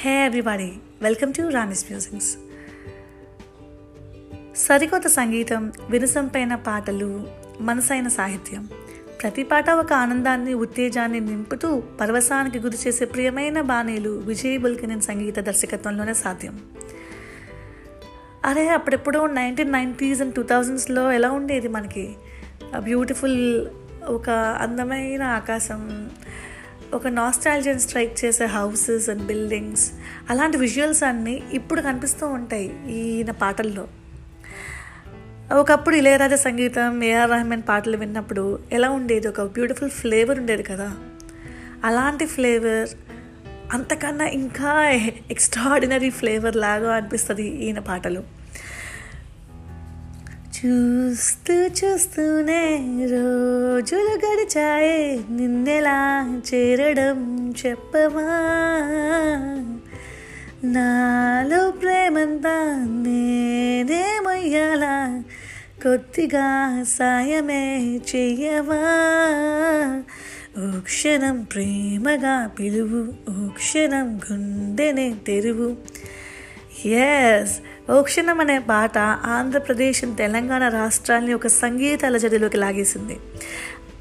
Hey everybody welcome to Rani's musics సరికొత్త సంగీతం వినసంపైన పాటలు మనసైన సాహిత్యం. ప్రతి పాట ఒక ఆనందాన్ని ఉత్తేజాన్ని నింపుతూ పరవశానికి గురి చేసే ప్రియమైన బాణీలు విజయ్ బుల్కినన్ సంగీత దర్శకత్వంలోనే సాధ్యం. అరే అప్పుడెప్పుడో నైన్టీన్ నైంటీస్ అండ్ టూ థౌజండ్స్లో ఎలా ఉండేది మనకి? బ్యూటిఫుల్ ఒక అందమైన ఆకాశం ఒక నాస్టాలజీని స్ట్రైక్ చేసే హౌసెస్ అండ్ బిల్డింగ్స్ అలాంటి విజువల్స్ అన్నీ ఇప్పుడు కనిపిస్తూ ఉంటాయి ఈయన పాటల్లో. ఒకప్పుడు ఇళయరాజా సంగీతం ఏఆర్ రహమాన్ పాటలు విన్నప్పుడు ఎలా ఉండేది? ఒక బ్యూటిఫుల్ ఫ్లేవర్ ఉండేది కదా. అలాంటి ఫ్లేవర్ అంతకన్నా ఇంకా ఎక్స్ట్రాడినరీ ఫ్లేవర్ లాగా అనిపిస్తుంది ఈయన పాటలు. చూస్తూ చూస్తూనే రోజులు గడిచాయే నిన్నెలా చేరడం చెప్పవా? నాలో ప్రేమంతా నేనేమయ్యాలా? కొద్దిగా సాయమే చెయ్యవా? ఓ క్షణం ప్రేమగా పిలువు ఓ క్షణం గుండెనే తెరువు. ఎస్ ఓక్షణం అనే పాట ఆంధ్రప్రదేశ్ తెలంగాణ రాష్ట్రాల్ని ఒక సంగీత అలజడిలోకి లాగేసింది.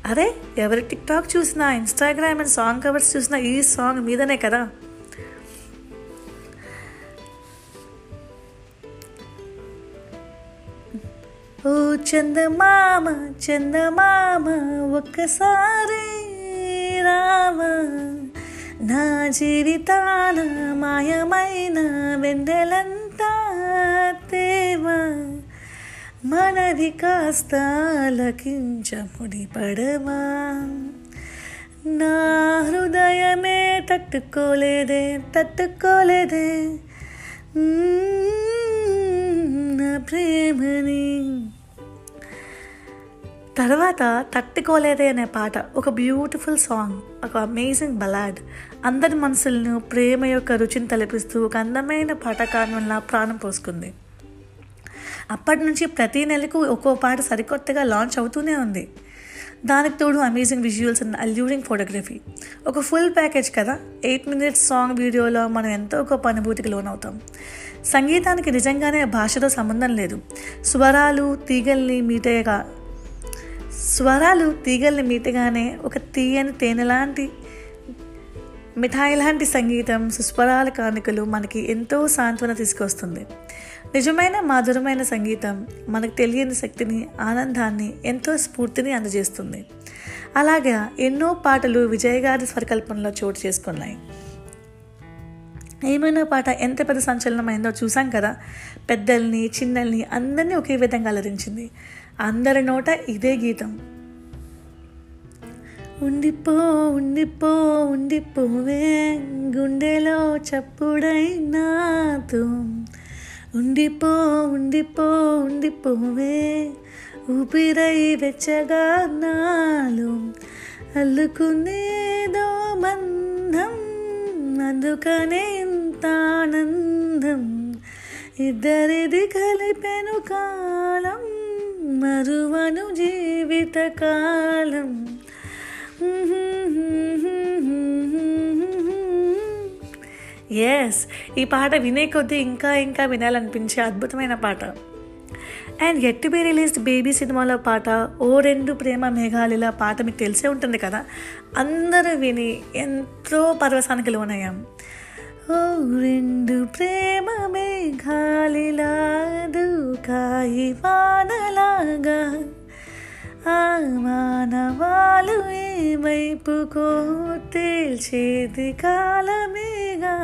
అరే ఎవరి టిక్ టాక్ చూసినా ఇన్స్టాగ్రామ్ అండ్ సాంగ్ కవర్స్ చూసినా ఈ సాంగ్ మీదనే కదా? ఓ చందమామ చందమామ ఒక్కసారి రావా. నా జీవితాన మాయమైన వెన్నెలంతా తేవా మనది కాస్త లకించముడి పడవా. నా హృదయమే తట్టుకోలేదే తట్టుకోలేదే. నా ప్రేమని. తర్వాత తట్టుకోలేదే అనే పాట ఒక బ్యూటిఫుల్ సాంగ్ ఒక అమేజింగ్ బలాడ్. అందరి మనసులను ప్రేమ యొక్క రుచిని తలపిస్తూ ఒక అందమైన పాట కారణంలా ప్రాణం పోసుకుంది. అప్పటి నుంచి ప్రతి నెలకు ఒక్కో పాట సరికొత్తగా లాంచ్ అవుతూనే ఉంది. దానికి తోడు amazing visuals and alluring photography ఒక ఫుల్ ప్యాకేజ్ కదా? ఎయిట్ మినిట్స్ సాంగ్ వీడియోలో మనం ఎంతో గొప్ప అనుభూతికి లోనవుతాం. సంగీతానికి నిజంగానే భాషతో సంబంధం లేదు. స్వరాలు తీగల్ని మీటేగా స్వరాలు తీగల్ని మీటగానే ఒక తీయని తేనె లాంటి మిఠాయి లాంటి సంగీతం సుస్వరాల కానుకలు మనకి ఎంతో సాంత్వన తీసుకొస్తుంది. నిజమైన మాధురమైన సంగీతం మనకు తెలియని శక్తిని ఆనందాన్ని ఎంతో స్ఫూర్తిని అందజేస్తుంది. అలాగా ఎన్నో పాటలు విజయ్ గారి స్వరకల్పనలో చోటు చేసుకున్నాయి. ఏమైనా పాట ఎంత పెద్ద సంచలనమైందో చూసాం కదా? పెద్దల్ని చిన్నల్ని అందరినీ ఒకే విధంగా అలరించింది. అందరి నోట ఇదే గీతం. ఉండిపో ఉండిపో ఉండిపోవే గుండెలో చప్పుడై ఉండిపో ఉండిపో ఉండిపోవే ఊపిరై వెచ్చగా నాలో అల్లుకునేదో మందం అందుకనే ఇంత ఆనందం ఇద్దరిది కలిపెను కాలం మరువను జీవితకాలం ఎస్ ఈ పాట వినే కొద్దీ ఇంకా ఇంకా వినాలనిపించే అద్భుతమైన పాట. And yet to be released Baby సినిమాలో పాట ఓ రెండు ప్రేమ మేఘాలిలా పాట మీకు తెలిసే ఉంటుంది కదా? అందరూ విని ఎంతో పరవశానికి లోనయ్యాం. ఓ రెండు ప్రేమ మేఘాలిలా దూకాయి వానలాగా ఆ మానవాలు ఏమైపుకో వైపుకో తేల్చేది కాలమేగా.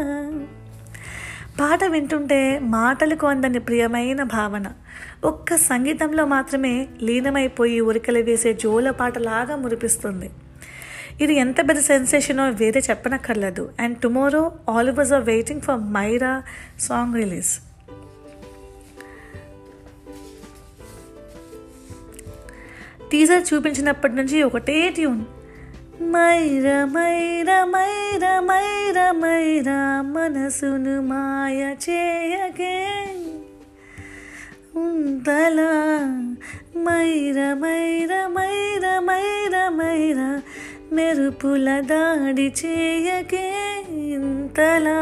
పాట వింటుంటే మాటలకు అందని ప్రియమైన భావన. ఒక్క సంగీతంలో మాత్రమే లీనమైపోయి ఉరికలు వేసే జోల పాటలాగా మురిపిస్తుంది. ఇది ఎంత పెద్ద సెన్సేషనో వేరే చెప్పనక్కర్లేదు. And tomorrow all was are waiting for Myra song release. Teaser చూపించినప్పటి నుంచి ఒకటే ట్యూన్. మైర మైర మైర మైర మైర మనసును మాయ చేయకే. ఉంతలా మైర మైర మైర మైర మైర మెరుపుల దాడి చేయకే. ఇంతలా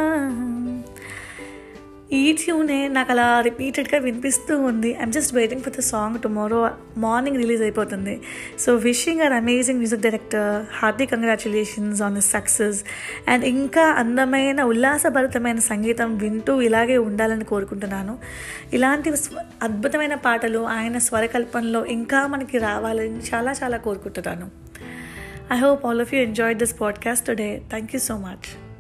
ఈ ట్యూనే నాకు అలా రిపీటెడ్గా వినిపిస్తూ ఉంది. I'm just waiting for the song tomorrow morning release అయిపోతుంది. So wishing our amazing music director Hardy congratulations on his success and ఇంకా అందమైన ఉల్లాసభరితమైన సంగీతం వింటూ ఇలాగే ఉండాలని కోరుకుంటున్నాను. ఇలాంటి అద్భుతమైన పాటలు ఆయన స్వరకల్పనలో ఇంకా మనకి రావాలని చాలా చాలా కోరుకుంటున్నాను. I hope all of you enjoy this podcast today thank you so much